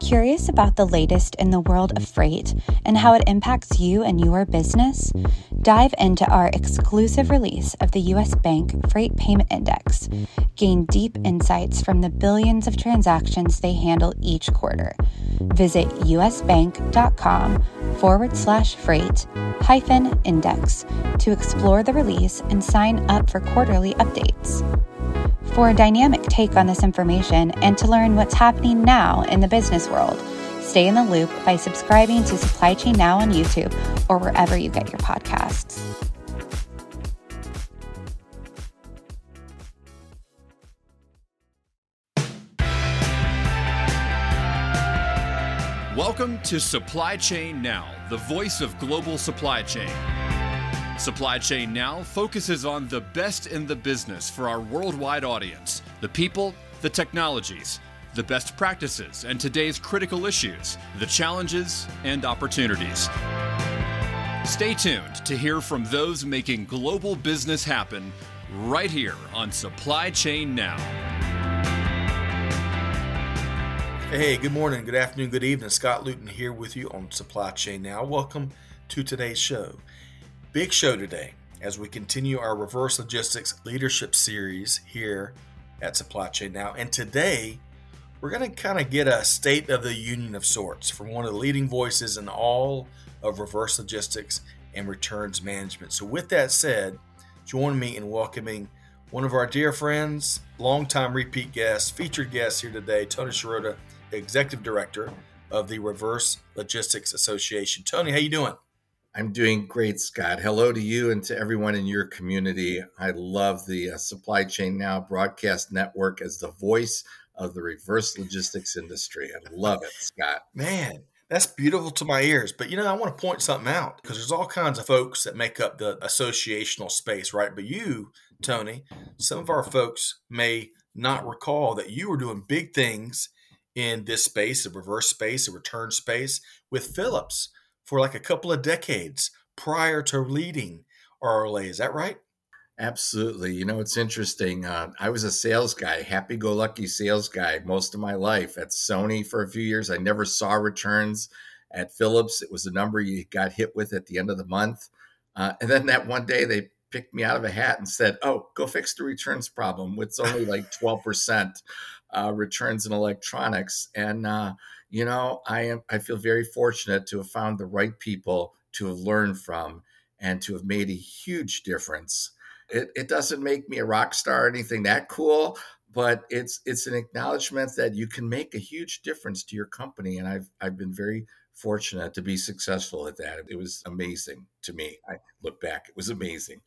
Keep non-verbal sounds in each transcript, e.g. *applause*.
Curious about the latest in the world of freight and how it impacts you and your business? Dive into our exclusive release of the US Bank Freight Payment Index. Gain deep insights from the billions of transactions they handle each quarter. Visit usbank.com forward slash freight hyphen index to explore the release and sign up for quarterly updates. For a dynamic take on this information and to learn what's happening now in the business world, stay in the loop by subscribing to Supply Chain Now on YouTube or wherever you get your podcasts. Welcome to Supply Chain Now, the voice of global supply chain. Supply Chain Now focuses on the best in the business for our worldwide audience the people, the technologies, the best practices, and today's critical issues, the challenges and opportunities. Stay tuned to hear from those making global business happen right here on Supply Chain Now. Hey, good morning, good afternoon, good evening. Scott Luton here with you on Supply Chain Now. Welcome to today's show. Big show today as we continue our reverse logistics leadership series here at Supply Chain Now. And today, we're going to kind of get a state of the union of sorts from one of the leading voices in all of reverse logistics and returns management. So, with that said, join me in welcoming one of our dear friends, longtime repeat guest, featured guest here today, Tony Sciarrotta, Executive Director of the Reverse Logistics Association. Tony, how you doing? I'm doing great, Scott. Hello to you and to everyone in your community. I love the uh, Supply Chain Now broadcast network as the voice of the reverse logistics industry. I love it, Scott. Man, that's beautiful to my ears. But you know, I want to point something out because there's all kinds of folks that make up the associational space, right? But you, Tony, some of our folks may not recall that you were doing big things in this space, a reverse space, a return space with Philips for like a couple of decades prior to leading RLA. Is that right? Absolutely. You know, it's interesting. Uh, I was a sales guy, happy go lucky sales guy most of my life at Sony for a few years. I never saw returns at Philips. It was a number you got hit with at the end of the month. Uh, and then that one day they picked me out of a hat and said, Oh, go fix the returns problem. It's only like *laughs* 12% uh, returns in electronics. And, uh, you know, I am I feel very fortunate to have found the right people to have learned from and to have made a huge difference. It, it doesn't make me a rock star or anything that cool, but it's it's an acknowledgement that you can make a huge difference to your company. And I've I've been very fortunate to be successful at that. It was amazing to me. I look back, it was amazing.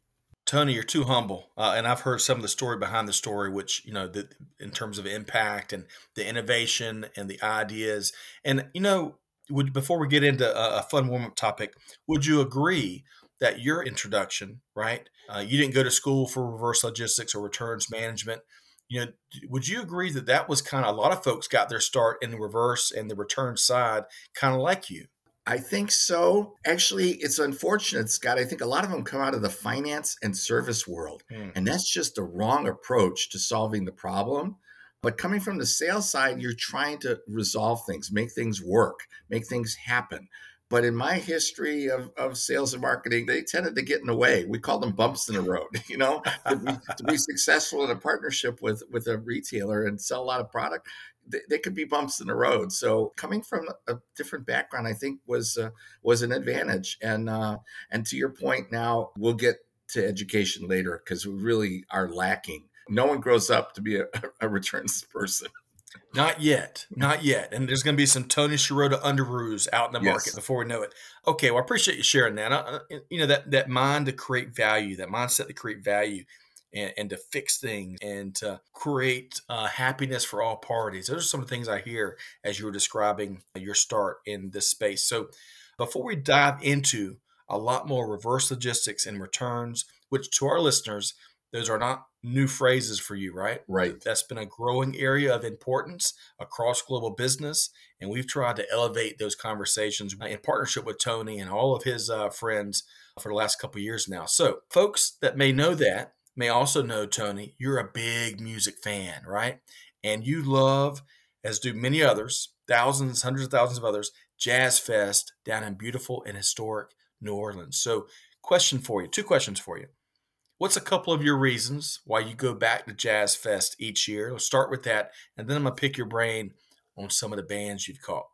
Tony, you're too humble, uh, and I've heard some of the story behind the story, which you know, the, in terms of impact and the innovation and the ideas. And you know, would before we get into a, a fun warm up topic, would you agree that your introduction, right? Uh, you didn't go to school for reverse logistics or returns management. You know, would you agree that that was kind of a lot of folks got their start in the reverse and the return side, kind of like you? I think so. Actually, it's unfortunate, Scott. I think a lot of them come out of the finance and service world, mm. and that's just the wrong approach to solving the problem. But coming from the sales side, you're trying to resolve things, make things work, make things happen. But in my history of, of sales and marketing, they tended to get in the way. We call them bumps in the road, *laughs* you know, to be, to be successful in a partnership with, with a retailer and sell a lot of product they, could be bumps in the road. So coming from a different background, I think was uh, was an advantage. And uh, and to your point, now we'll get to education later because we really are lacking. No one grows up to be a, a returns person. Not yet, not yet. And there's going to be some Tony Sciarrotta underoos out in the market before we know it. Okay, well, I appreciate you sharing that. Uh, you know that that mind to create value, that mindset to create value and, and to fix things and to create uh, happiness for all parties. Those are some of the things I hear as you were describing your start in this space. So, before we dive into a lot more reverse logistics and returns, which to our listeners, those are not new phrases for you, right? Right. That's been a growing area of importance across global business. And we've tried to elevate those conversations in partnership with Tony and all of his uh, friends for the last couple years now. So, folks that may know that, may also know, Tony, you're a big music fan, right? And you love, as do many others, thousands, hundreds of thousands of others, Jazz Fest down in beautiful and historic New Orleans. So, question for you two questions for you. What's a couple of your reasons why you go back to Jazz Fest each year? Let's start with that. And then I'm to pick your brain on some of the bands you've caught.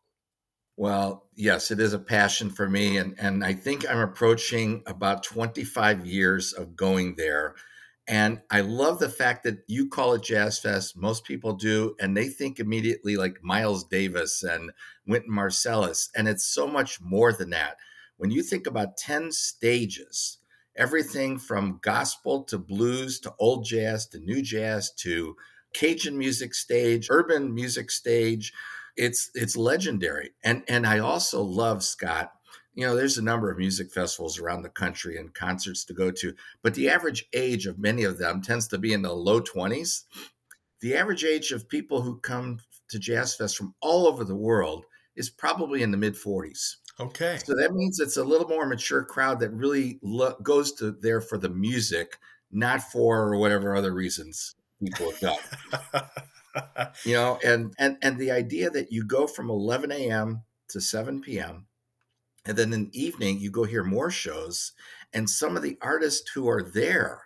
Well, yes, it is a passion for me. And, and I think I'm approaching about 25 years of going there. And I love the fact that you call it Jazz Fest. Most people do. And they think immediately like Miles Davis and Wynton Marsalis. And it's so much more than that. When you think about 10 stages, everything from gospel to blues to old jazz to new jazz to Cajun music stage, urban music stage, it's it's legendary. And and I also love Scott. You know, there's a number of music festivals around the country and concerts to go to, but the average age of many of them tends to be in the low 20s. The average age of people who come to Jazz Fest from all over the world is probably in the mid 40s. Okay. So that means it's a little more mature crowd that really lo- goes to there for the music, not for whatever other reasons people have done. *laughs* you know and and and the idea that you go from 11 a.m to 7 p.m and then in the evening you go hear more shows and some of the artists who are there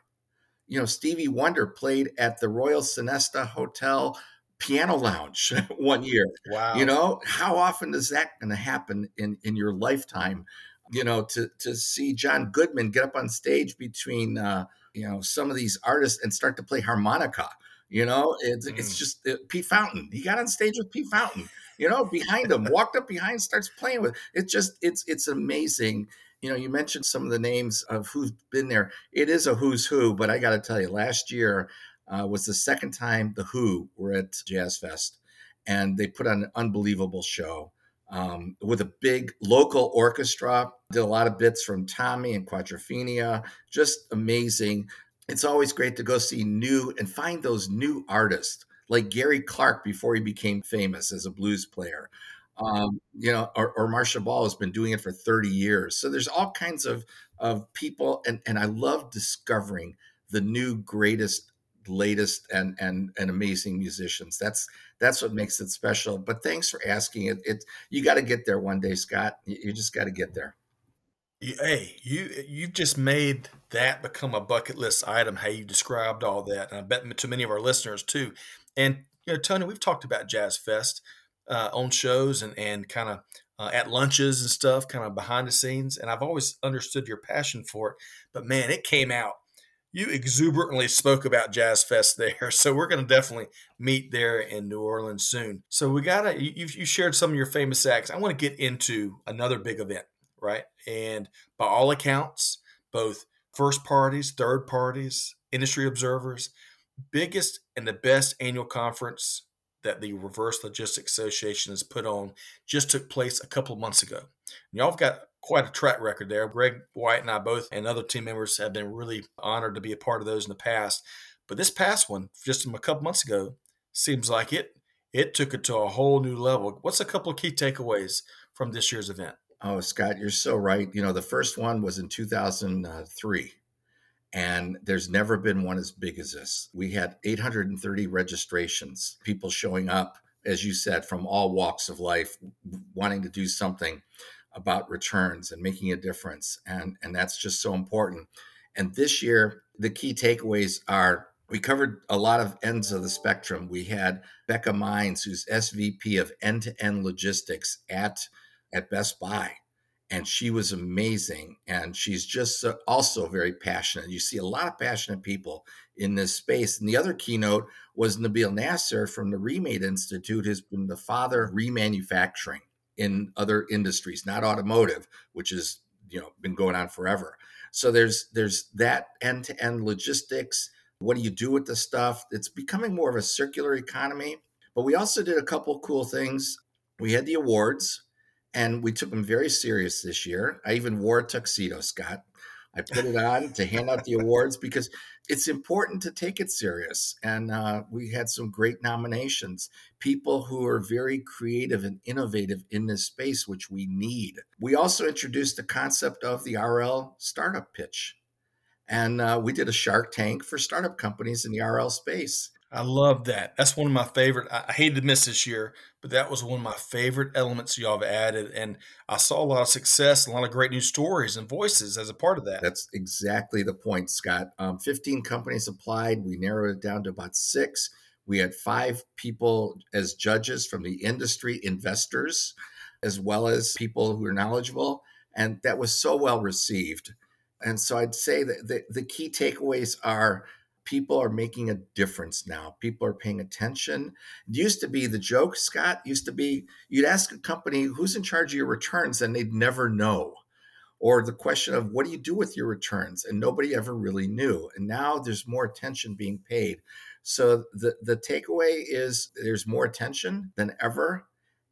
you know stevie wonder played at the royal Sonesta hotel piano lounge *laughs* one year wow you know how often is that going to happen in in your lifetime you know to to see john goodman get up on stage between uh you know some of these artists and start to play harmonica you know, it's mm. it's just uh, Pete Fountain. He got on stage with Pete Fountain. You know, behind him, walked up behind, starts playing with. It's just it's it's amazing. You know, you mentioned some of the names of who's been there. It is a who's who, but I got to tell you, last year uh, was the second time the Who were at Jazz Fest, and they put on an unbelievable show. Um, with a big local orchestra. Did a lot of bits from Tommy and Quadrophenia. Just amazing it's always great to go see new and find those new artists like Gary Clark before he became famous as a blues player. Um, you know, or, or Marcia Ball has been doing it for 30 years. So there's all kinds of of people, and and I love discovering the new greatest, latest, and and and amazing musicians. That's that's what makes it special. But thanks for asking it. It you got to get there one day, Scott. You, you just got to get there hey, you you've just made that become a bucket list item. How you described all that, and I bet to many of our listeners too. And you know, Tony, we've talked about Jazz Fest uh, on shows and and kind of uh, at lunches and stuff, kind of behind the scenes. And I've always understood your passion for it. But man, it came out. You exuberantly spoke about Jazz Fest there, *laughs* so we're going to definitely meet there in New Orleans soon. So we got to you, you shared some of your famous acts. I want to get into another big event right? And by all accounts, both first parties, third parties, industry observers, biggest and the best annual conference that the Reverse Logistics Association has put on just took place a couple months ago. And y'all have got quite a track record there. Greg White and I both and other team members have been really honored to be a part of those in the past. But this past one, just a couple months ago, seems like it it took it to a whole new level. What's a couple of key takeaways from this year's event? Oh, Scott, you're so right. You know, the first one was in 2003, and there's never been one as big as this. We had 830 registrations, people showing up, as you said, from all walks of life, wanting to do something about returns and making a difference. And, and that's just so important. And this year, the key takeaways are we covered a lot of ends of the spectrum. We had Becca Mines, who's SVP of end to end logistics at at Best Buy. And she was amazing. And she's just also very passionate. You see a lot of passionate people in this space. And the other keynote was Nabil Nasr from the Remade Institute, who's been the father of remanufacturing in other industries, not automotive, which has you know been going on forever. So there's there's that end-to-end logistics. What do you do with the stuff? It's becoming more of a circular economy. But we also did a couple cool things. We had the awards and we took them very serious this year. I even wore a tuxedo, Scott. I put it on to hand out the awards because it's important to take it serious. And uh, we had some great nominations, people who are very creative and innovative in this space, which we need. We also introduced the concept of the RL startup pitch. And uh, we did a Shark Tank for startup companies in the RL space. I love that. That's one of my favorite. I hated to miss this year, but that was one of my favorite elements y'all have added. And I saw a lot of success, a lot of great new stories and voices as a part of that. That's exactly the point, Scott. Um, 15 companies applied. We narrowed it down to about six. We had five people as judges from the industry, investors, as well as people who are knowledgeable. And that was so well received. And so I'd say that the, the key takeaways are people are making a difference now. People are paying attention. It used to be the joke, Scott, used to be you'd ask a company who's in charge of your returns and they'd never know. Or the question of what do you do with your returns? And nobody ever really knew. And now there's more attention being paid. So the, the takeaway is there's more attention than ever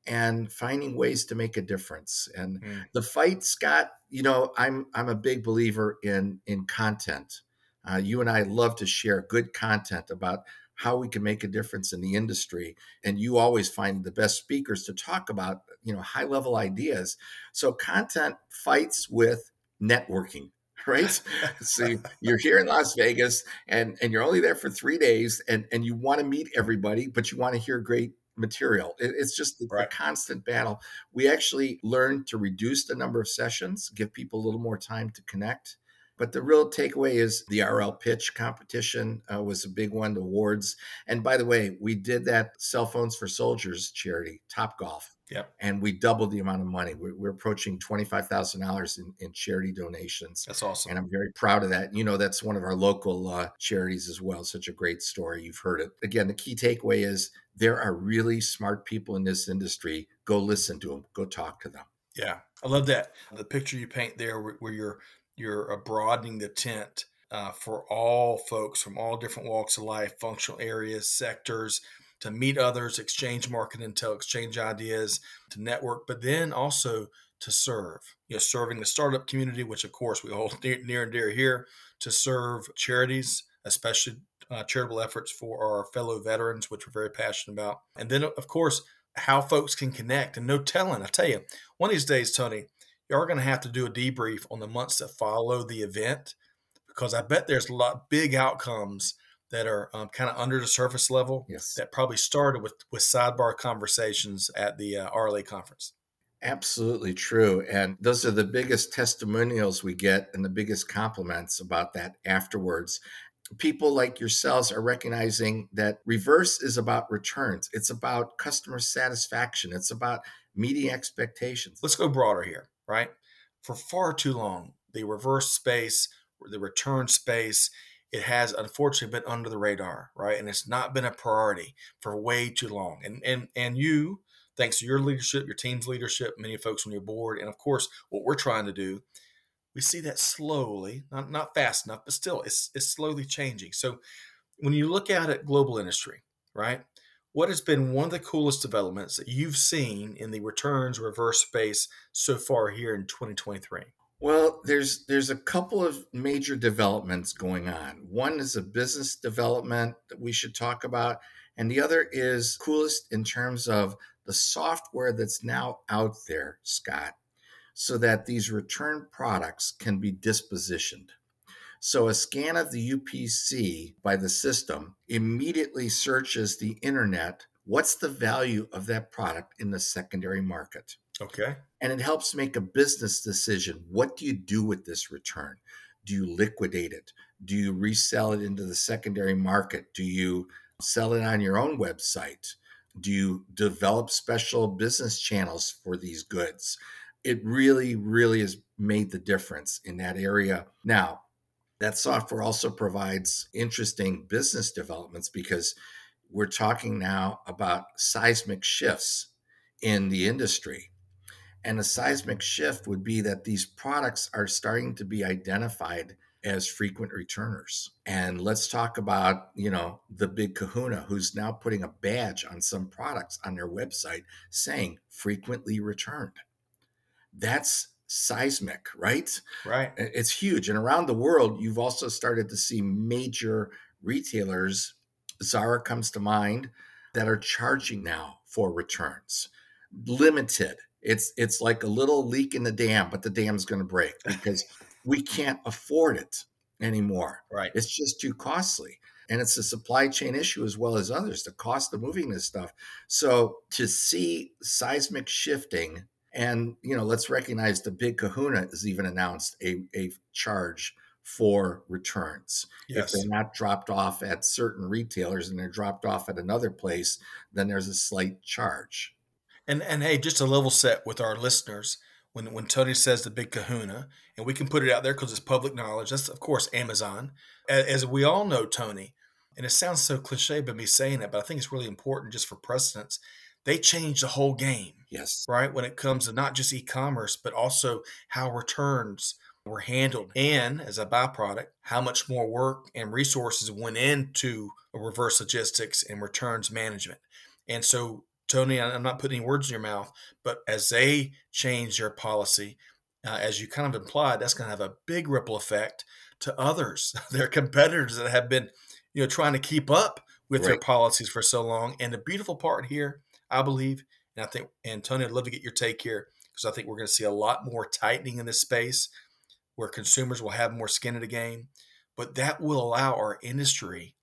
and finding ways to make a difference. And mm. the fight, Scott, you know, I'm I'm a big believer in in content. Uh, you and I love to share good content about how we can make a difference in the industry, and you always find the best speakers to talk about you know high level ideas. So content fights with networking *laughs* right? so you're here in Las Vegas and and you're only there for three days and and you want to meet everybody, but you want to hear great material. It, it's just right. a constant battle. We actually learned to reduce the number of sessions, give people a little more time to connect. But the real takeaway is the RL pitch competition uh, was a big one, the awards. And by the way, we did that Cell Phones for Soldiers charity, Top Golf. Yep. And we doubled the amount of money. We're, we're approaching $25,000 in, in charity donations. That's awesome. And I'm very proud of that. You know, that's one of our local uh, charities as well. Such a great story. You've heard it. Again, the key takeaway is there are really smart people in this industry. Go listen to them, go talk to them. Yeah, I love that. The picture you paint there where, where you're you're uh, broadening the tent uh, for all folks from all different walks of life, functional areas, sectors, to meet others, exchange market intel, exchange ideas, to network, but then also to serve. You know, serving the startup community, which of course we hold *laughs* near, near and dear here, to serve charities, especially uh, charitable efforts for our fellow veterans, which we're very passionate about. And then, of course, how folks can connect. And no telling, I tell you, one of these days, Tony, are going to have to do a debrief on the months that follow the event because I bet there's a lot big outcomes that are um, kind of under the surface level yes. that probably started with with sidebar conversations at the uh, RLA conference. Absolutely true. And those are the biggest testimonials we get and the biggest compliments about that afterwards. People like yourselves are recognizing that reverse is about returns. It's about customer satisfaction. It's about meeting expectations. Let's go broader here, right? For far too long, the reverse space, the return space, it has unfortunately been under the radar, right? And it's not been a priority for way too long. And and and you, thanks to your leadership, your team's leadership, many folks on your board, and of course what we're trying to do, we see that slowly, not not fast enough, but still it's it's slowly changing. So when you look at it global industry, right? What has been one of the coolest developments that you've seen in the returns reverse space so far here in 2023? Well, there's there's a couple of major developments going on. One is a business development that we should talk about, and the other is coolest in terms of the software that's now out there, Scott, so that these return products can be dispositioned. So a scan of the UPC by the system immediately searches the internet. What's the value of that product in the secondary market? Okay. And it helps make a business decision. What do you do with this return? Do you liquidate it? Do you resell it into the secondary market? Do you sell it on your own website? Do you develop special business channels for these goods? It really, really has made the difference in that area. Now, that software also provides interesting business developments because we're talking now about seismic shifts in the industry. And a seismic shift would be that these products are starting to be identified as frequent returners. And let's talk about, you know, the big kahuna who's now putting a badge on some products on their website saying frequently returned. That's seismic, right? Right. It's huge. And around the world, you've also started to see major retailers, Zara comes to mind, that are charging now for returns. Limited it's it's like a little leak in the dam, but the dam's going to break *laughs* because we can't afford it anymore. Right. It's just too costly. and it's a supply chain issue as well as others the cost of moving this stuff so to see seismic shifting and you know let's recognize the big kahuna has even announced a, a charge for returns Yes. if they're not dropped off at certain retailers and they're dropped off at another place then there's a slight charge And and hey, just a level set with our listeners. When when Tony says the big Kahuna, and we can put it out there because it's public knowledge. That's of course Amazon, as we all know, Tony. And it sounds so cliche, by me saying it, but I think it's really important just for precedence. They changed the whole game, yes right? When it comes to not just e-commerce, but also how returns were handled, and as a byproduct, how much more work and resources went into reverse logistics and returns management. And so Tony, I'm not putting any words in your mouth, but as they change their policy, uh, as you kind of implied, that's going to have a big ripple effect to others, *laughs* their competitors that have been, you know, trying to keep up with their policies for so long. And the beautiful part here, I believe, and I think, and Tony, I'd love to get your take here because I think we're going to see a lot more tightening in this space where consumers will have more skin in the game. But that will allow our industry,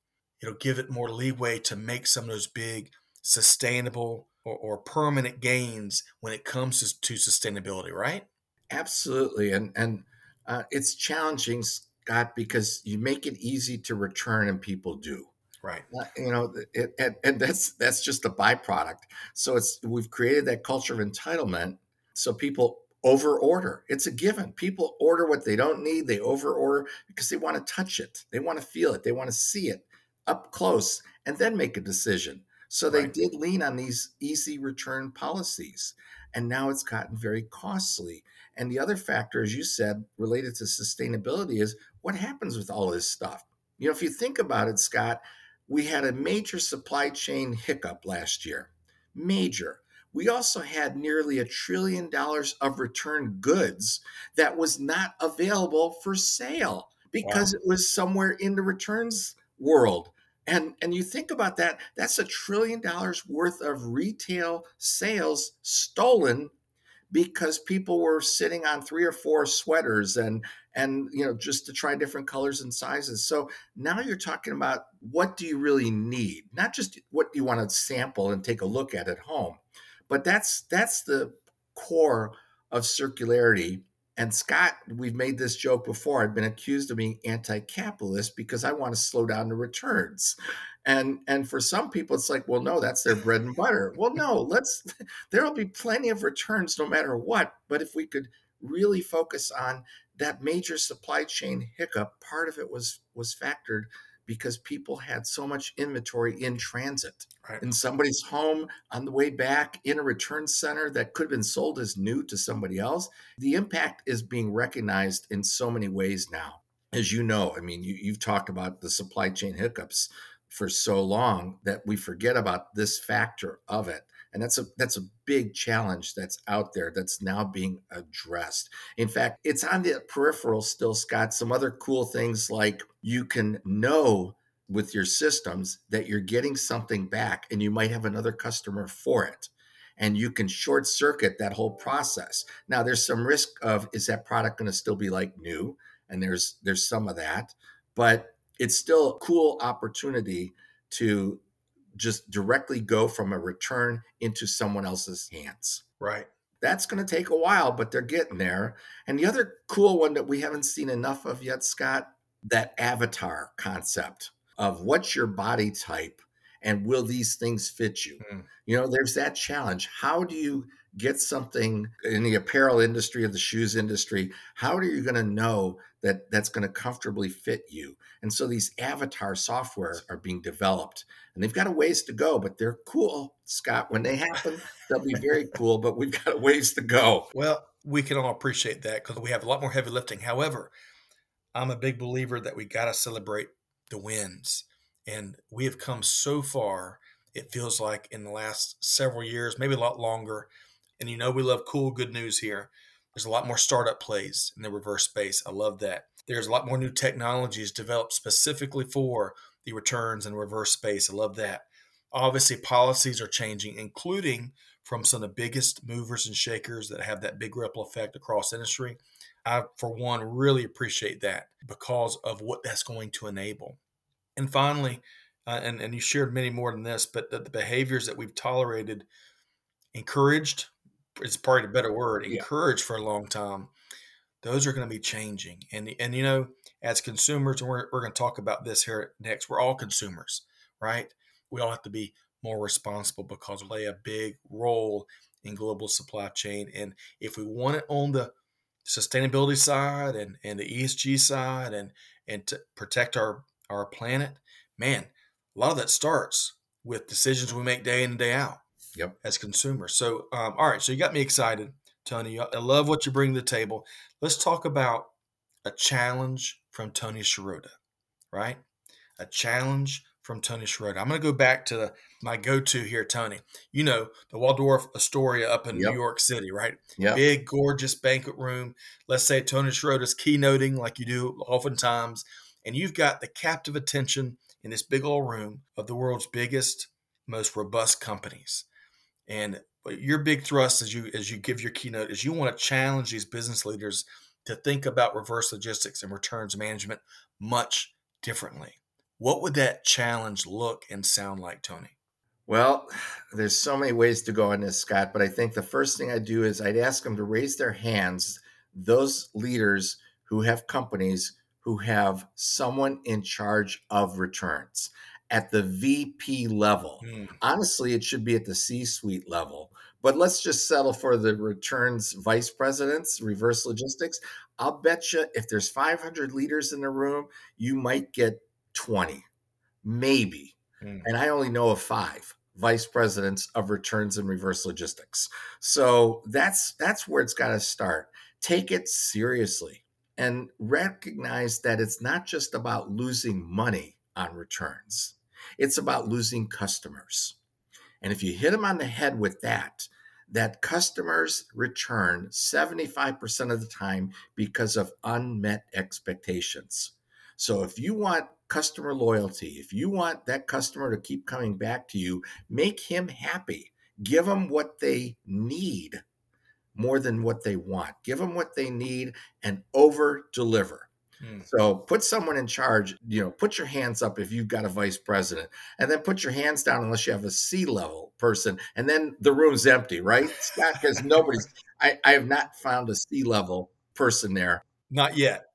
it'll give it more leeway to make some of those big sustainable or, or permanent gains when it comes to, to sustainability, right? Absolutely, and and uh, it's challenging, Scott, because you make it easy to return, and people do. Right. Uh, You know, it, and, and that's that's just a byproduct. So it's we've created that culture of entitlement, so people over order. It's a given. People order what they don't need. They over order because they want to touch it, they want to feel it, they want to see it up close, and then make a decision. So they Right. did lean on these easy return policies, and now it's gotten very costly. And the other factor, as you said, related to sustainability is what happens with all this stuff. You know, if you think about it, Scott, we had a major supply chain hiccup last year. Major. We also had nearly a trillion dollars of return goods that was not available for sale because it was somewhere in the returns world. And and you think about that, that's a trillion dollars worth of retail sales stolen because people were sitting on three or four sweaters and and you know just to try different colors and sizes. So now you're talking about what do you really need? Not just what you want to sample and take a look at at home but that's that's the core of circularity. And scott we've made this joke before. I've been accused of being anti-capitalist because i want to slow down the returns. And and for some people it's like well no that's their bread and butter. Well no let's *laughs* there'll be plenty of returns no matter what. But if we could really focus on that major supply chain hiccup part of it was was factored because people had so much inventory in transit. Right. in somebody's home on the way back in a return center that could have been sold as new to somebody else. The impact is being recognized in so many ways now. As you know i mean you, you've talked about the supply chain hiccups for so long that we forget about this factor of it and that's a that's a big challenge that's out there that's now being addressed. In fact it's on the peripheral still scott some other cool things like you can know with your systems that you're getting something back and you might have another customer for it. And you can short circuit that whole process. Now there's some risk of is that product going to still be like new? And there's there's some of that. But it's still a cool opportunity to just directly go from a return into someone else's hands. Right. That's going to take a while, but they're getting there. And the other cool one that we haven't seen enough of yet, Scott, that avatar concept of what's your body type and will these things fit you? Mm. You know, there's that challenge. How do you get something in the apparel industry or the shoes industry? How are you going to know that that's going to comfortably fit you? And so these avatar software are being developed and they've got a ways to go, but they're cool, Scott. When they happen, they'll be very *laughs* cool, but we've got a ways to go. Well, we can all appreciate that because we have a lot more heavy lifting. However, I'm a big believer that we got to celebrate the wins. And we have come so far, it feels like in the last several years, maybe a lot longer. And you know, we love cool, good news here. There's a lot more startup plays in the reverse space. I love that. There's a lot more new technologies developed specifically for the returns and reverse space. I love that. Obviously, policies are changing, including from some of the biggest movers and shakers that have that big ripple effect across industry. I, for one, really appreciate that because of what that's going to enable. And finally, uh, and, and you shared many more than this, but the, the behaviors that we've tolerated, encouraged, is probably a better word, encouraged yeah. for a long time, those are going to be changing. And, and you know, as consumers, and we're, we're going to talk about this here next, we're all consumers, right? We all have to be more responsible because we play a big role in global supply chain. And if we want it on the sustainability side and, and the ESG side and and to protect our our planet, man, a lot of that starts with decisions we make day in and day out. Yep. As consumers. So, um, all right. So you got me excited, Tony. I love what you bring to the table. Let's talk about a challenge from Tony Sciarrotta, right? A challenge from Tony Sciarrotta. I'm going to go back to my go-to here, Tony. You know the Waldorf Astoria up in yep. New York City, right? Yeah. Big, gorgeous banquet room. Let's say Tony Sciarrotta's keynoting, like you do oftentimes, and you've got the captive attention in this big old room of the world's biggest, most robust companies. And your big thrust as you as you give your keynote is you want to challenge these business leaders to think about reverse logistics and returns management much differently. What would that challenge look and sound like, Tony? Well, there's so many ways to go on this, Scott, but I think the first thing I'd do is I'd ask them to raise their hands, those leaders who have companies who have someone in charge of returns at the VP level. Mm. Honestly, it should be at the C suite level. But let's just settle for the returns vice presidents, reverse logistics. I'll bet you if there's 500 leaders in the room, you might get 20, maybe. Mm. And I only know of five vice presidents of returns and reverse logistics. So that's that's where it's got to start. Take it seriously and recognize that it's not just about losing money on returns. It's about losing customers. And if you hit them on the head with that, that customers return 75% of the time because of unmet expectations. So if you want customer loyalty, if you want that customer to keep coming back to you, make him happy. Give them what they need more than what they want. Give them what they need and over deliver. Hmm. So put someone in charge, you know, put your hands up if you've got a vice president, and then put your hands down unless you have a C level person, and then the room's empty, right? Scott, because nobody's, I, I have not found a C level person there. Not yet.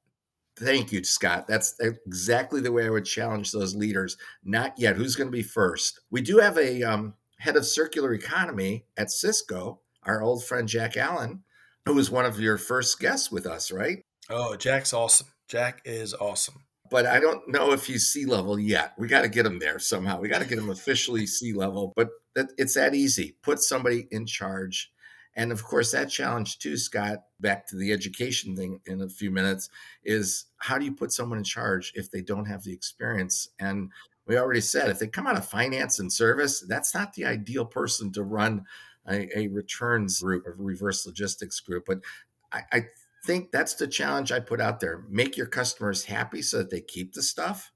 Thank you, Scott. That's exactly the way I would challenge those leaders. Not yet. Who's going to be first? We do have a um, head of circular economy at Cisco, our old friend Jack Allen, who was one of your first guests with us, right? Oh, Jack's awesome. Jack is awesome. But I don't know if he's C level yet. We got to get him there somehow. We got to get him officially C level. But it's that easy. Put somebody in charge and of course, that challenge too, Scott, back to the education thing in a few minutes, is how do you put someone in charge if they don't have the experience? And we already said if they come out of finance and service, that's not the ideal person to run a, a returns group, a reverse logistics group. But I, I think that's the challenge I put out there. Make your customers happy so that they keep the stuff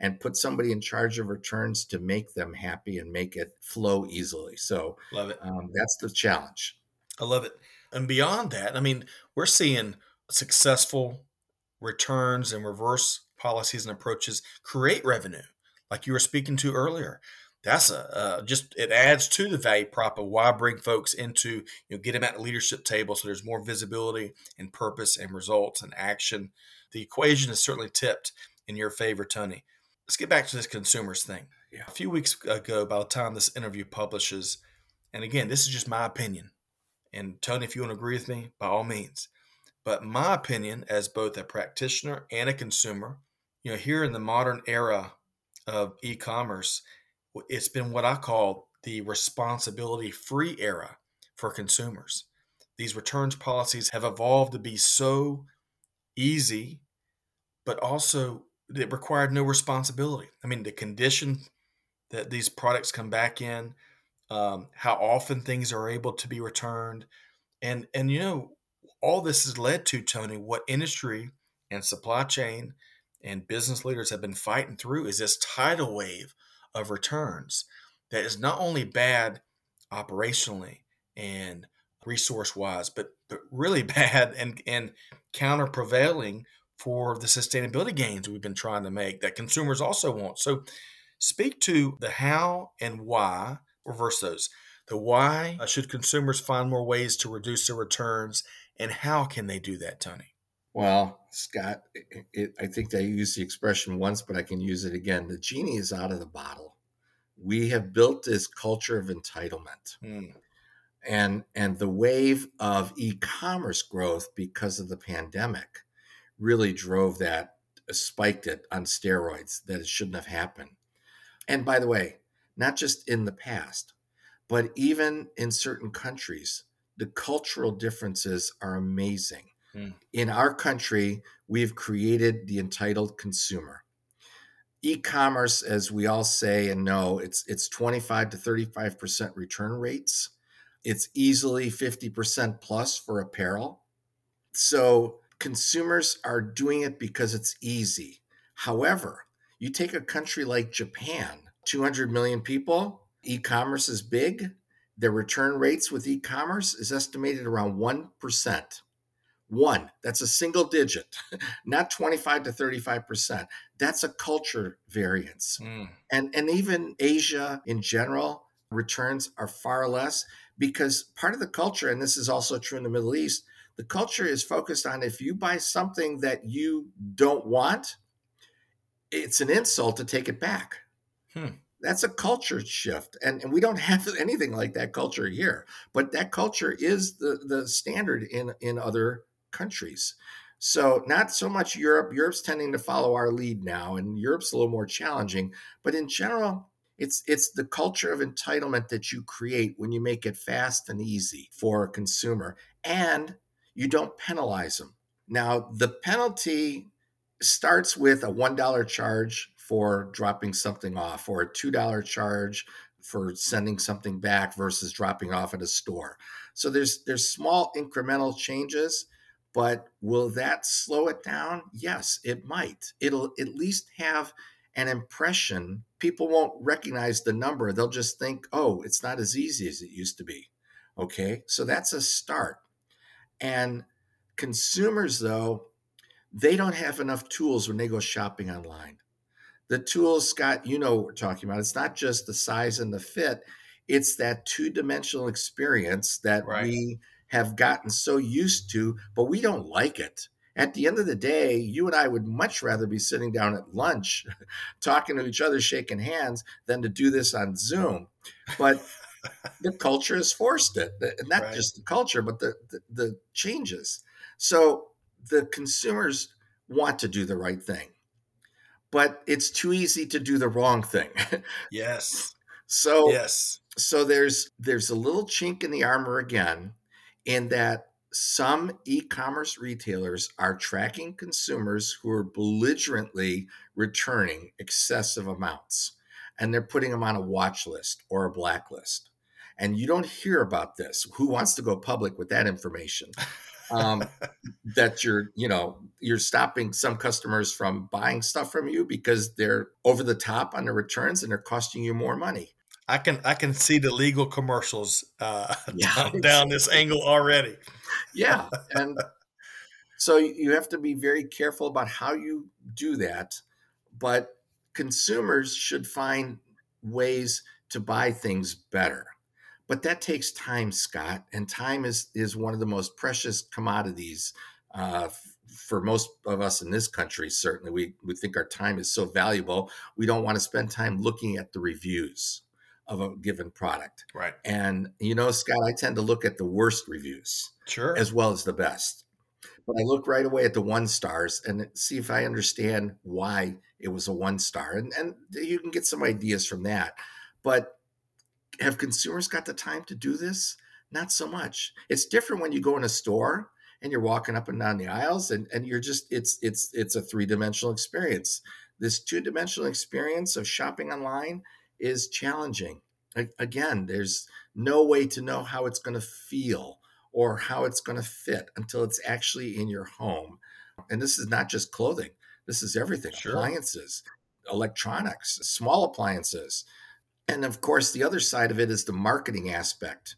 and put somebody in charge of returns to make them happy and make it flow easily. So, love it. Um, that's the challenge. I love it. And beyond that, I mean, we're seeing successful returns and reverse policies and approaches create revenue, like you were speaking to earlier. That's a uh, just it adds to the value prop of why bring folks into you know get them at the leadership table so there's more visibility and purpose and results and action. The equation is certainly tipped in your favor, Tony. Let's get back to this consumers thing. Yeah. A few weeks ago, by the time this interview publishes, and again, this is just my opinion. And Tony, if you want to agree with me, by all means. But my opinion, as both a practitioner and a consumer, you know, here in the modern era of e-commerce, it's been what I call the responsibility-free era for consumers. These returns policies have evolved to be so easy, but also it required no responsibility. I mean, the condition that these products come back in, um, how often things are able to be returned, and and you know all this has led to Tony what industry and supply chain and business leaders have been fighting through is this tidal wave of returns that is not only bad operationally and resource wise, but, but really *laughs* bad and, and counter prevailing for the sustainability gains we've been trying to make that consumers also want. So, speak to the how and why, reverse those. The why uh, should consumers find more ways to reduce their returns, and how can they do that, Tony? Well, Scott, it, it, I think I used the expression once, but I can use it again. The genie is out of the bottle. We have built this culture of entitlement. Mm. And, and the wave of e commerce growth because of the pandemic really drove that, spiked it on steroids that it shouldn't have happened. And by the way, not just in the past, but even in certain countries, the cultural differences are amazing. Mm. In our country, we've created the entitled consumer. E-commerce, as we all say and know, it's it's 25 to 35% return rates. It's easily 50% plus for apparel. So consumers are doing it because it's easy. However, you take a country like Japan, 200 million people, e commerce is big. Their return rates with e commerce is estimated around 1%. One, that's a single digit, *laughs* not 25 to 35%. That's a culture variance. Mm. And, and even Asia in general, returns are far less because part of the culture, and this is also true in the Middle East, the culture is focused on if you buy something that you don't want, it's an insult to take it back. Hmm. That's a culture shift. And, and we don't *laughs* have anything like that culture here. But that culture is the, the standard in, in other countries. So, not so much Europe. Europe's tending to follow our lead now, and Europe's a little more challenging. But in general, it's it's the culture of entitlement that you create when you make it fast and easy for a consumer, and you don't penalize them. Now, the penalty starts with a $1 charge for dropping something off or a $2 charge for sending something back versus dropping off at a store. So there's there's small incremental changes, but will that slow it down? Yes, it might. It'll at least have an impression. People won't recognize the number. They'll just think, "Oh, it's not as easy as it used to be." Okay? So that's a start. And consumers, though, they don't have enough tools when they go shopping online. The tools, Scott, you know what we're talking about. It's not just the size and the fit, it's that two dimensional experience that right. we have gotten so used to, but we don't like it. At the end of the day, you and I would much rather be sitting down at lunch, *laughs* talking to each other, shaking hands, than to do this on Zoom. But the culture has forced it. and Not right. just the culture, but the, the, the changes. So the consumers want to do the right thing, but it's too easy to do the wrong thing. *laughs* yes. So yes. So there's there's a little chink in the armor again, in that some e-commerce retailers are tracking consumers who are belligerently returning excessive amounts and they're putting them on a watch list or a blacklist and you don't hear about this. Who wants to go public with that information? Um, *laughs* that you're, you know, you're stopping some customers from buying stuff from you because they're over the top on the returns and they're costing you more money. I can I can see the legal commercials uh, *laughs* yeah, down, down this angle already. yeah, *laughs* and so you have to be very careful about how you do that. But consumers should find ways to buy things better but that takes time scott and time is is one of the most precious commodities uh, for most of us in this country certainly we, we think our time is so valuable we don't want to spend time looking at the reviews of a given product right and you know scott i tend to look at the worst reviews sure as well as the best but i look right away at the one stars and see if i understand why it was a one star and, and you can get some ideas from that but have consumers got the time to do this? Not so much. It's different when you go in a store and you're walking up and down the aisles and, and you're just it's it's it's a three-dimensional experience. This two-dimensional experience of shopping online is challenging. Again, there's no way to know how it's going to feel or how it's going to fit until it's actually in your home. And this is not just clothing. This is everything. Sure. Appliances, electronics, small appliances, and of course, the other side of it is the marketing aspect.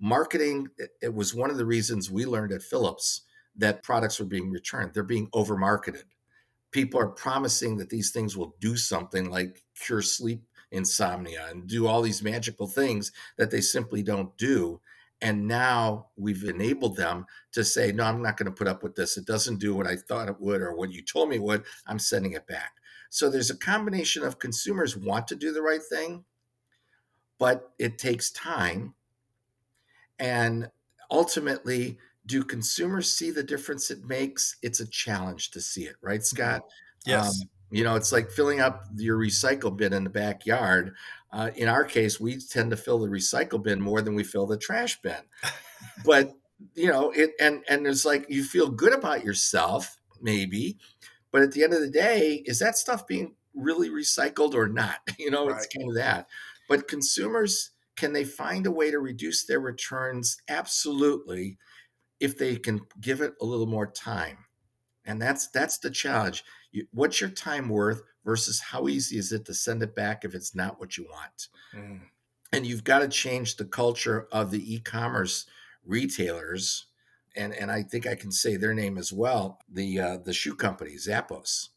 Marketing, it was one of the reasons we learned at Philips that products were being returned. They're being over marketed. People are promising that these things will do something like cure sleep insomnia and do all these magical things that they simply don't do. And now we've enabled them to say, no, I'm not going to put up with this. It doesn't do what I thought it would or what you told me it would. I'm sending it back. So there's a combination of consumers want to do the right thing, but it takes time. And ultimately, do consumers see the difference it makes? It's a challenge to see it, right, mm-hmm. Scott? Yes. Um, you know, it's like filling up your recycle bin in the backyard. Uh, in our case, we tend to fill the recycle bin more than we fill the trash bin. *laughs* but you know, it and and it's like you feel good about yourself, maybe, but at the end of the day, is that stuff being really recycled or not? *laughs* You know, right. it's kind of that. But consumers, can they find a way to reduce their returns? Absolutely, if they can give it a little more time. And that's that's the challenge. You, what's your time worth versus how easy is it to send it back if it's not what you want? Mm. And you've got to change the culture of the e-commerce retailers and and I think I can say their name as well. The uh, the shoe company Zappos.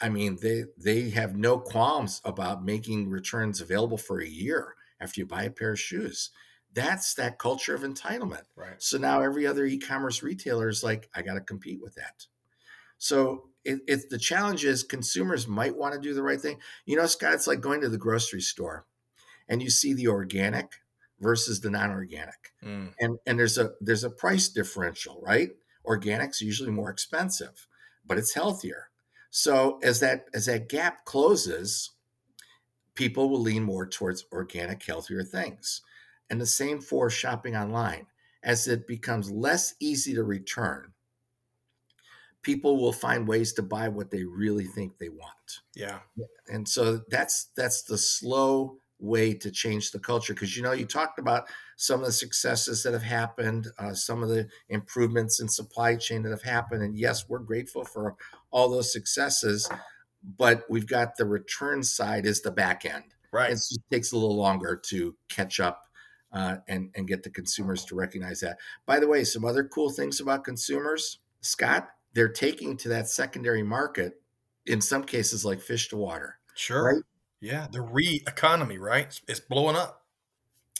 I mean, they they have no qualms about making returns available for a year after you buy a pair of shoes. That's that culture of entitlement. Right. So now every other e-commerce retailer is like, I got to compete with that. So it, it, the challenge is consumers might want to do the right thing. You know, Scott, it's like going to the grocery store and you see the organic versus the non-organic. Mm. And and there's a there's a price differential, right? Organic's usually more expensive, but it's healthier. So as that as that gap closes, people will lean more towards organic, healthier things. And the same for shopping online. As it becomes less easy to return, people will find ways to buy what they really think they want. Yeah. And so that's that's the slow way to change the culture because you know you talked about some of the successes that have happened uh, some of the improvements in supply chain that have happened and yes we're grateful for all those successes but we've got the return side is the back end right it takes a little longer to catch up uh, and and get the consumers to recognize that by the way some other cool things about consumers scott they're taking to that secondary market in some cases like fish to water sure right yeah, the re economy, right? It's blowing up.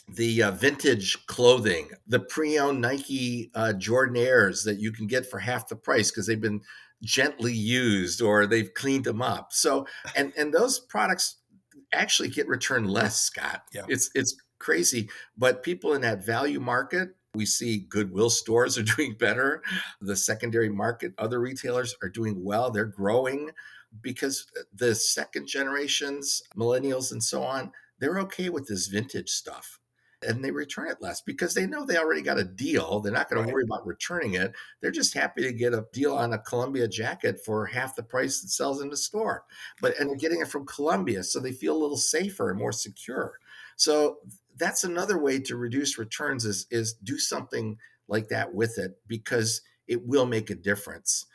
The uh, vintage clothing, the pre owned Nike uh, Jordan Airs that you can get for half the price because they've been gently used or they've cleaned them up. So, and and those products actually get returned less, Scott. Yeah. It's it's crazy, but people in that value market, we see Goodwill stores are *laughs* doing better. The secondary market, other retailers are doing well. They're growing because uh, the second generations, millennials and so on, they're okay with this vintage stuff and they return it less because they know they already got a deal. They're not going right. to worry about returning it. They're just happy to get a deal on a Columbia jacket for half the price it sells in the store. But and they're getting it from Columbia, so they feel a little safer and more secure. So that's another way to reduce returns is is do something like that with it because it will make a difference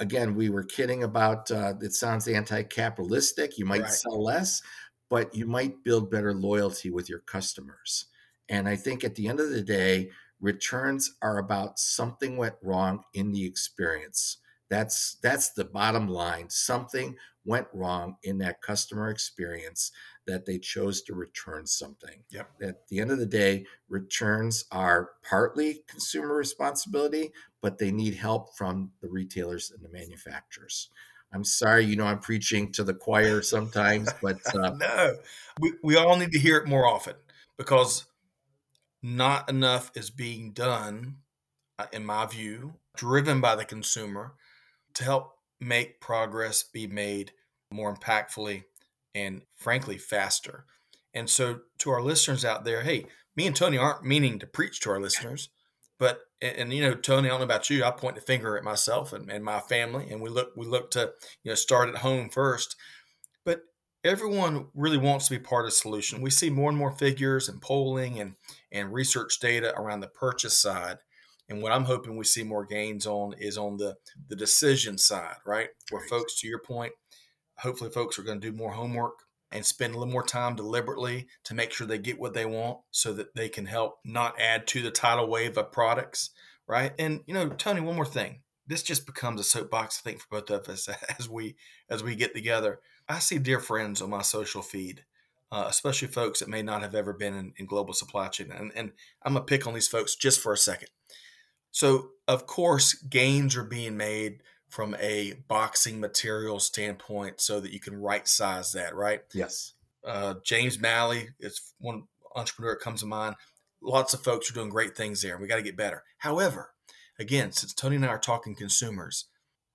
again, we were kidding about uh, it sounds anti capitalistic. You might right. sell less, but you might build better loyalty with your customers. And I think at the end of the day, returns are about something went wrong in the experience. That's that's the bottom line. Something went wrong in that customer experience that they chose to return something. Yep. At the end of the day, returns are partly consumer responsibility, but they need help from the retailers and the manufacturers. I'm sorry, you know, I'm preaching to the choir sometimes, but *laughs* uh, no, we, we all need to hear it more often because not enough is being done, uh, in my view, driven by the consumer to help make progress be made more impactfully and frankly faster. And so, to our listeners out there, hey, me and Tony aren't meaning to preach to our listeners, but and, and, you know, Tony, I don't know about you, I point the finger at myself and, and my family, and we look we look to you know start at home first. But everyone really wants to be part of the solution. We see more and more figures and polling and and research data around the purchase side. And what I'm hoping we see more gains on is on the the decision side, right? Where folks, to your point, hopefully folks are going to do more homework and spend a little more time deliberately to make sure they get what they want so that they can help not add to the tidal wave of products right and you know tony one more thing this just becomes a soapbox, I think, for both of us *laughs* as we as we get together. I see dear friends on my social feed, uh, especially folks that may not have ever been in, in global supply chain, and, and I'm gonna pick on these folks just for a second. So, of course, gains are being made from a boxing material standpoint so that you can right size that, right? Yes. Uh, James Malley is one entrepreneur that comes to mind. Lots of folks are doing great things there. We got to get better. However, again, since Tony and I are talking consumers,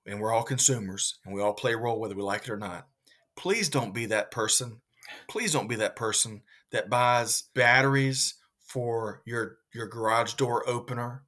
and we're all consumers, and we all play a role whether we like it or not, please don't be that person. Please don't be that person that buys batteries for your your garage door opener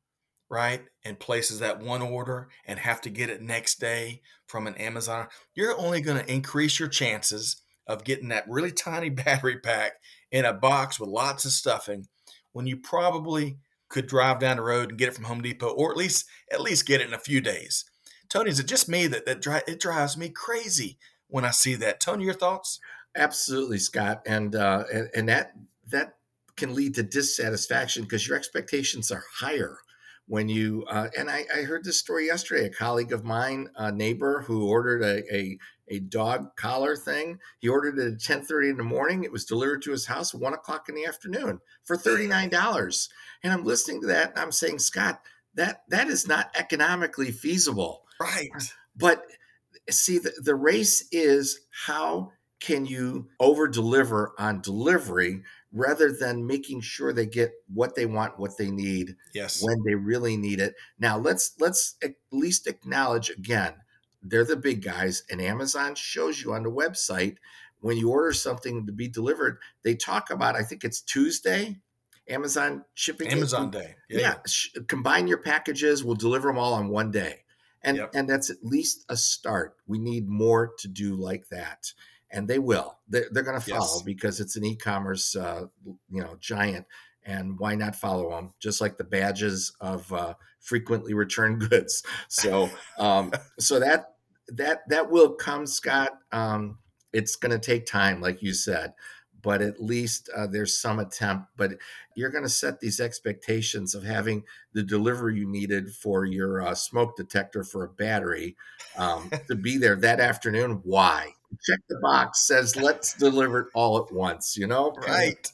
right? And places that one order and have to get it next day from an Amazon, you're only going to increase your chances of getting that really tiny *laughs* battery pack in a box with lots of stuffing when you probably could drive down the road and get it from Home Depot or at least at least get it in a few days. Tony, is it just me that that dri- it drives me crazy when I see that? Tony, your thoughts? Absolutely, Scott, and uh, and, and that that can lead to dissatisfaction because your expectations are higher when you uh, and I, I, heard this story yesterday a colleague of mine a neighbor who ordered a, a, a dog collar thing he ordered it at 10.30 in the morning it was delivered to his house 1 o'clock in the afternoon for $39 and i'm listening to that and i'm saying scott that that is not economically feasible. Right. But see the, the race is how can you over deliver on delivery rather than making sure they get what they want, what they need, yes, when they really need it. Now let's let's at least acknowledge again, they're the big guys, and Amazon shows you on the website when you order something to be delivered. They talk about I think it's Tuesday. Amazon shipping Amazon Day. Yeah, yeah. Sh- combine your packages. We'll deliver them all on one day, and yep. and that's at least a start. We need more to do like that and they will. They're, they're going to follow yes. because it's an e-commerce, uh, you know, giant. And why not follow them? Just like the badges of uh, frequently returned *laughs* goods. So, um, so that that that will come, Scott. Um, it's going to take time, like you said, but at least uh, there's some attempt. But you're going to set these expectations of having the delivery you needed for your uh, smoke detector for a battery um, to be there that afternoon. Why? Check the box says let's deliver it all at once you know? Right.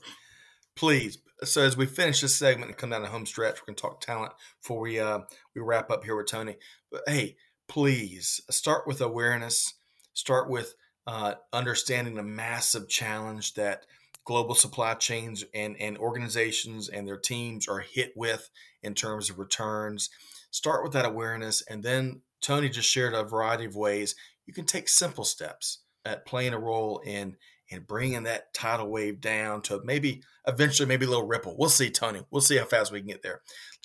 Please. So as we finish this segment and come down the home stretch we're going to talk talent before we uh we wrap up here with tony. But hey please start with awareness. Start with uh, understanding the massive challenge that global supply chains and, and organizations and their teams are hit with in terms of returns. Start with that awareness and then tony just shared a variety of ways you can take simple steps at playing a role in in bringing that tidal wave down to maybe eventually maybe a little ripple. We'll see, Tony. We'll see how fast we can get there.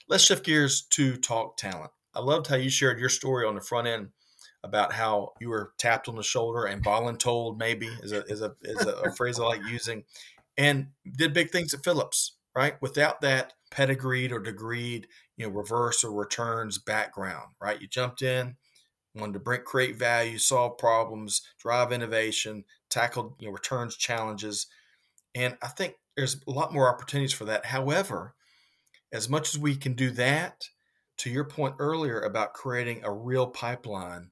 Let's shift gears to talk talent. I loved how you shared your story on the front end about how you were tapped on the shoulder and voluntold maybe is a is a is a, a phrase I like using, and did big things at Philips. Right, without that pedigreed or degreed, you know, reverse or returns background. Right, you jumped in, wanted to create value, solve problems, drive innovation, tackle you know returns challenges, and I think there's a lot more opportunities for that. However, as much as we can do that, to your point earlier about creating a real pipeline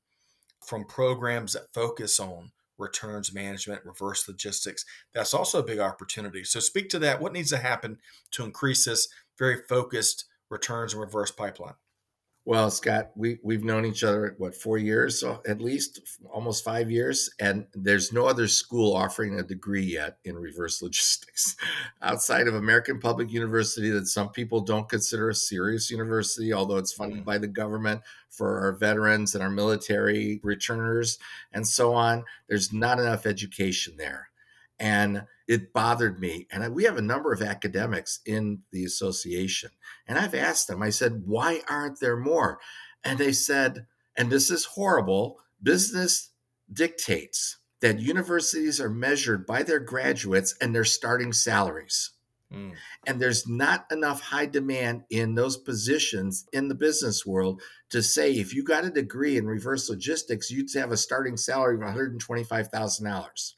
from programs that focus on returns management, reverse logistics, that's also a big opportunity. So speak to that. What needs to happen to increase this very focused returns and reverse pipeline? Well, Scott, we we've known each other what four years, so at least almost five years, and there's no other school offering a degree yet in reverse logistics *laughs* outside of American Public University that some people don't consider a serious university, although it's funded mm. by the government for our veterans and our military returners and so on. There's not enough education there, and it bothered me. And we have a number of academics in the association. And I've asked them, I said, why aren't there more? And they said, and this is horrible business dictates that universities are measured by their graduates and their starting salaries. Mm. And there's not enough high demand in those positions in the business world to say if you got a degree in reverse logistics, you'd have a starting salary of $125,000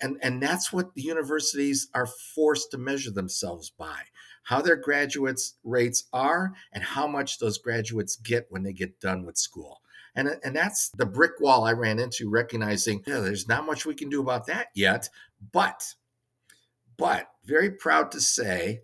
and and that's what the universities are forced to measure themselves by how their graduates rates are and how much those graduates get when they get done with school. And, uh, and that's the brick wall I ran into, recognizing yeah, there's not much we can do about that yet. But, but very proud to say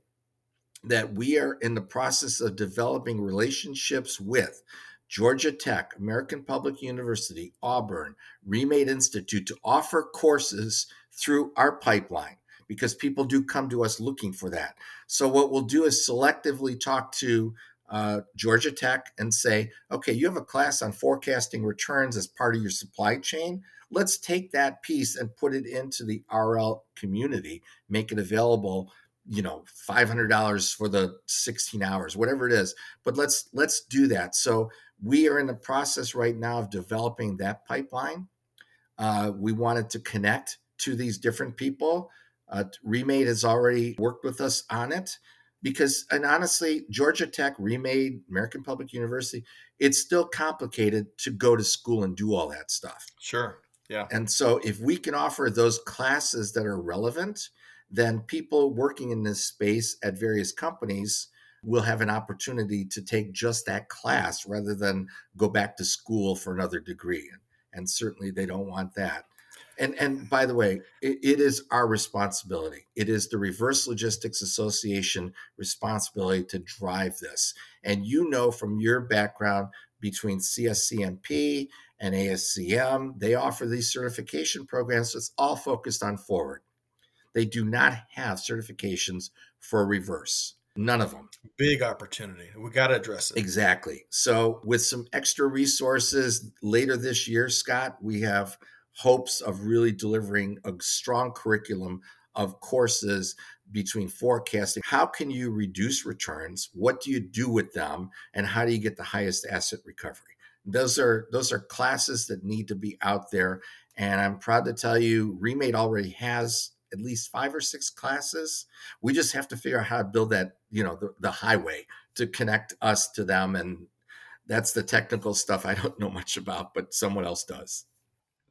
that we are in the process of developing relationships with Georgia Tech, American Public University, Auburn, Remade Institute to offer courses through our pipeline because people do come to us looking for that. So, what we'll do is selectively talk to uh, Georgia Tech and say, okay, you have a class on forecasting returns as part of your supply chain. Let's take that piece and put it into the RL community, make it available you know $500 for the 16 hours whatever it is but let's let's do that so we are in the process right now of developing that pipeline uh, we wanted to connect to these different people uh, remade has already worked with us on it because and honestly georgia tech remade american public university it's still complicated to go to school and do all that stuff sure yeah and so if we can offer those classes that are relevant then people working in this space at various companies will have an opportunity to take just that class rather than go back to school for another degree. And certainly they don't want that. And and by the way, it, it is our responsibility. It is the Reverse Logistics Association responsibility to drive this. And you know from your background between CSCMP and ASCM, they offer these certification programs. It's all focused on forward. They do not have certifications for reverse. None of them. Big opportunity. We got to address it. Exactly. So, with some extra resources later this year, Scott, we have hopes of really delivering a strong curriculum of courses between forecasting. How can you reduce returns? What do you do with them? And how do you get the highest asset recovery? Those are those are classes that need to be out there. And I'm proud to tell you, Remade already has at least five or six classes. We just have to figure out how to build that, you know, the, the highway to connect us to them. And that's the technical stuff I don't know much about, but someone else does.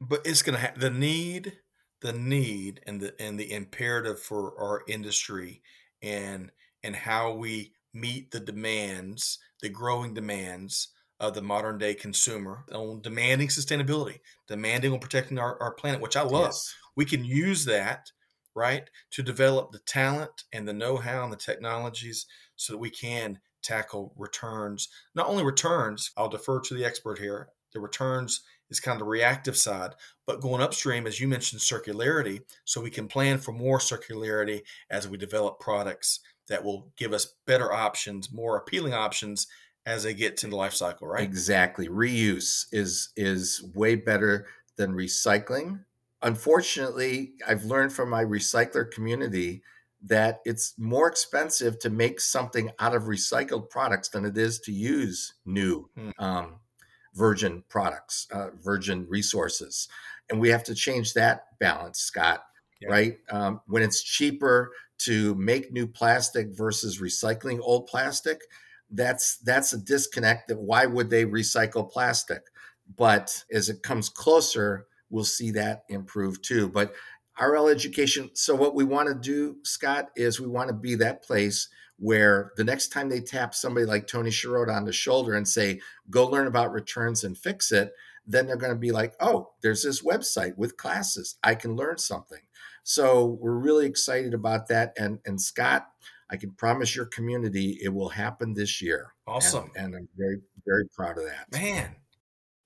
But it's going to have the need, the need, and the and the imperative for our industry, and and how we meet the demands, the growing demands of the modern day consumer on demanding sustainability, demanding on protecting our, our planet, which I love. Yes. We can use that right? To develop the talent and the know how and the technologies so that we can tackle returns. Not only returns, I'll defer to the expert here. The returns is kind of the reactive side, but going upstream, as you mentioned, circularity, so we can plan for more circularity as we develop products that will give us better options, more appealing options as they get to the life cycle, right? Exactly. Reuse is is way better than recycling unfortunately, I've learned from my recycler community that it's more expensive to make something out of recycled products than it is to use new hmm. um, virgin products, uh, virgin resources. And we have to change that balance, Scott, yeah. right? Um, when it's cheaper to make new plastic versus recycling old plastic, that's that's a disconnect that why would they recycle plastic? But as it comes closer, we'll see that improve too. But RL education, so what we want to do, Scott, is we want to be that place where the next time they tap somebody like Tony Sciarrotta on the shoulder and say, go learn about returns and fix it, then they're going to be like, oh, there's this website with classes. I can learn something. So we're really excited about that. And and Scott, I can promise your community it will happen this year. Awesome. And, and I'm very, very proud of that. Man,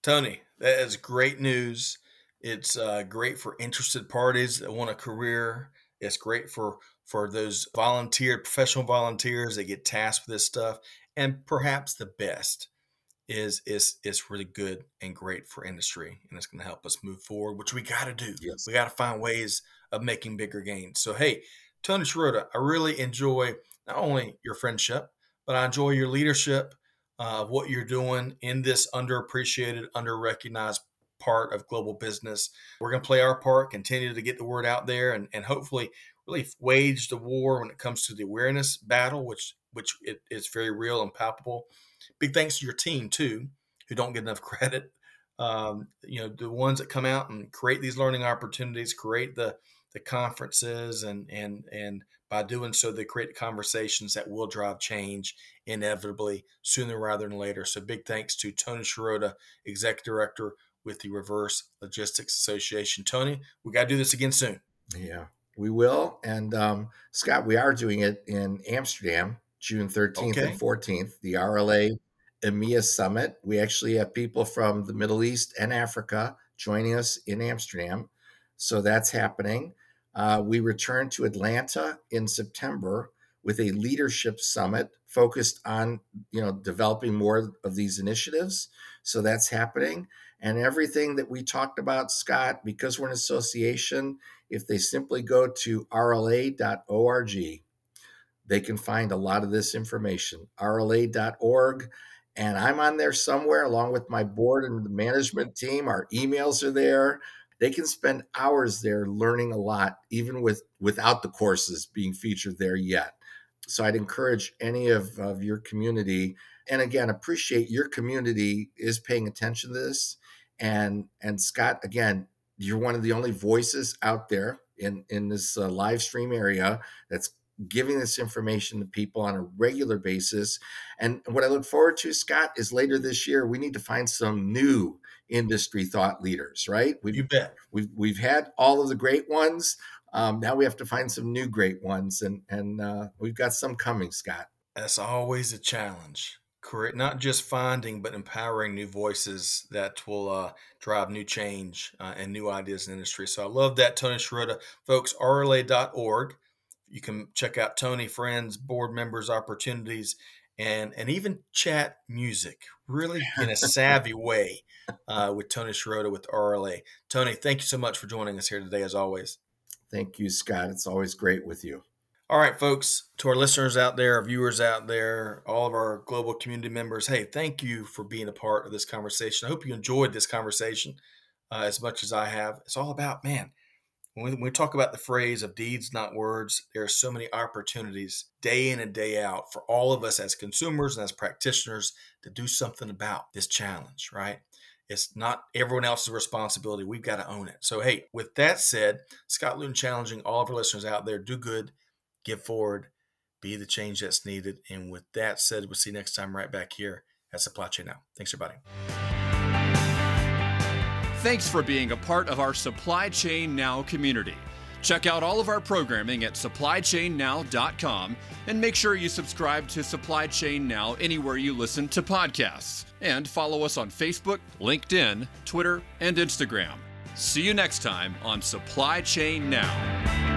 Tony, that is great news. It's uh, great for interested parties that want a career. It's great for for those volunteer professional volunteers that get tasked with this stuff. And perhaps the best is is is really good and great for industry, and it's going to help us move forward, which we got to do. Yes. We got to find ways of making bigger gains. So hey, Tony Sciarrotta, I really enjoy not only your friendship, but I enjoy your leadership uh, of what you're doing in this underappreciated, underrecognized part of global business. We're going to play our part, continue to get the word out there, and, and hopefully really wage the war when it comes to the awareness battle, which which it, is very real and palpable. Big thanks to your team too, who don't get enough *laughs* credit. Um, you know, the ones that come out and create these learning opportunities, create the the conferences, and and and By doing so, they create conversations that will drive change inevitably sooner rather than later. So, big thanks to Tony Sciarrotta, Executive Director with the Reverse Logistics Association. Tony, we got to do this again soon. Yeah, we will. And um, Scott, we are doing it in Amsterdam, June 13th okay. and 14th, the RLA EMEA Summit. We actually have people from the Middle East and Africa joining us in Amsterdam. So that's happening. Uh, we return to Atlanta in September with a leadership summit focused on you know developing more of these initiatives. So that's happening, and everything that we talked about, Scott, because we're an association. If they simply go to rla.org, they can find a lot of this information. rla.org. And I'm on there somewhere along with my board and the management team. Our emails are there they can spend hours there learning a lot, even with without the courses being featured there yet. So I'd encourage any of, of your community, and again, appreciate your community is paying attention to this. And and Scott, again, you're one of the only voices out there in in this uh, live stream area that's giving this information to people on a regular basis. And what I look forward to, Scott, is later this year we need to find some new industry thought leaders, right? We've, you bet. We've we've had all of the great ones. Um, now we have to find some new great ones, and and uh, we've got some coming, Scott. That's always a challenge. Correct. Not just finding, but empowering new voices that will uh, drive new change uh, and new ideas in industry. So I love that, Tony Sciarrotta. Folks, rla.org. You can check out Tony, friends, board members, opportunities, and and even chat music really *laughs* in a savvy way uh, with Tony Sciarrotta with RLA. Tony, thank you so much for joining us here today, as always. Thank you, Scott. It's always great with you. All right, folks, to our listeners out there, our viewers out there, all of our global community members, hey, thank you for being a part of this conversation. I hope you enjoyed this conversation uh, as much as I have. It's all about, man, when we, when we talk about the phrase of deeds, not words, there are so many opportunities day in and day out for all of us as consumers and as practitioners to do something about this challenge, right? It's not everyone else's responsibility. We've got to own it. So, hey, with that said, Scott Luton challenging all of our listeners out there do good, give forward, be the change that's needed. And with that said, we'll see you next time right back here at Supply Chain Now. Thanks, everybody. Thanks for being a part of our Supply Chain Now community. Check out all of our programming at supplychainnow.com and make sure you subscribe to Supply Chain Now anywhere you listen to podcasts. And follow us on Facebook, LinkedIn, Twitter, and Instagram. See you next time on Supply Chain Now.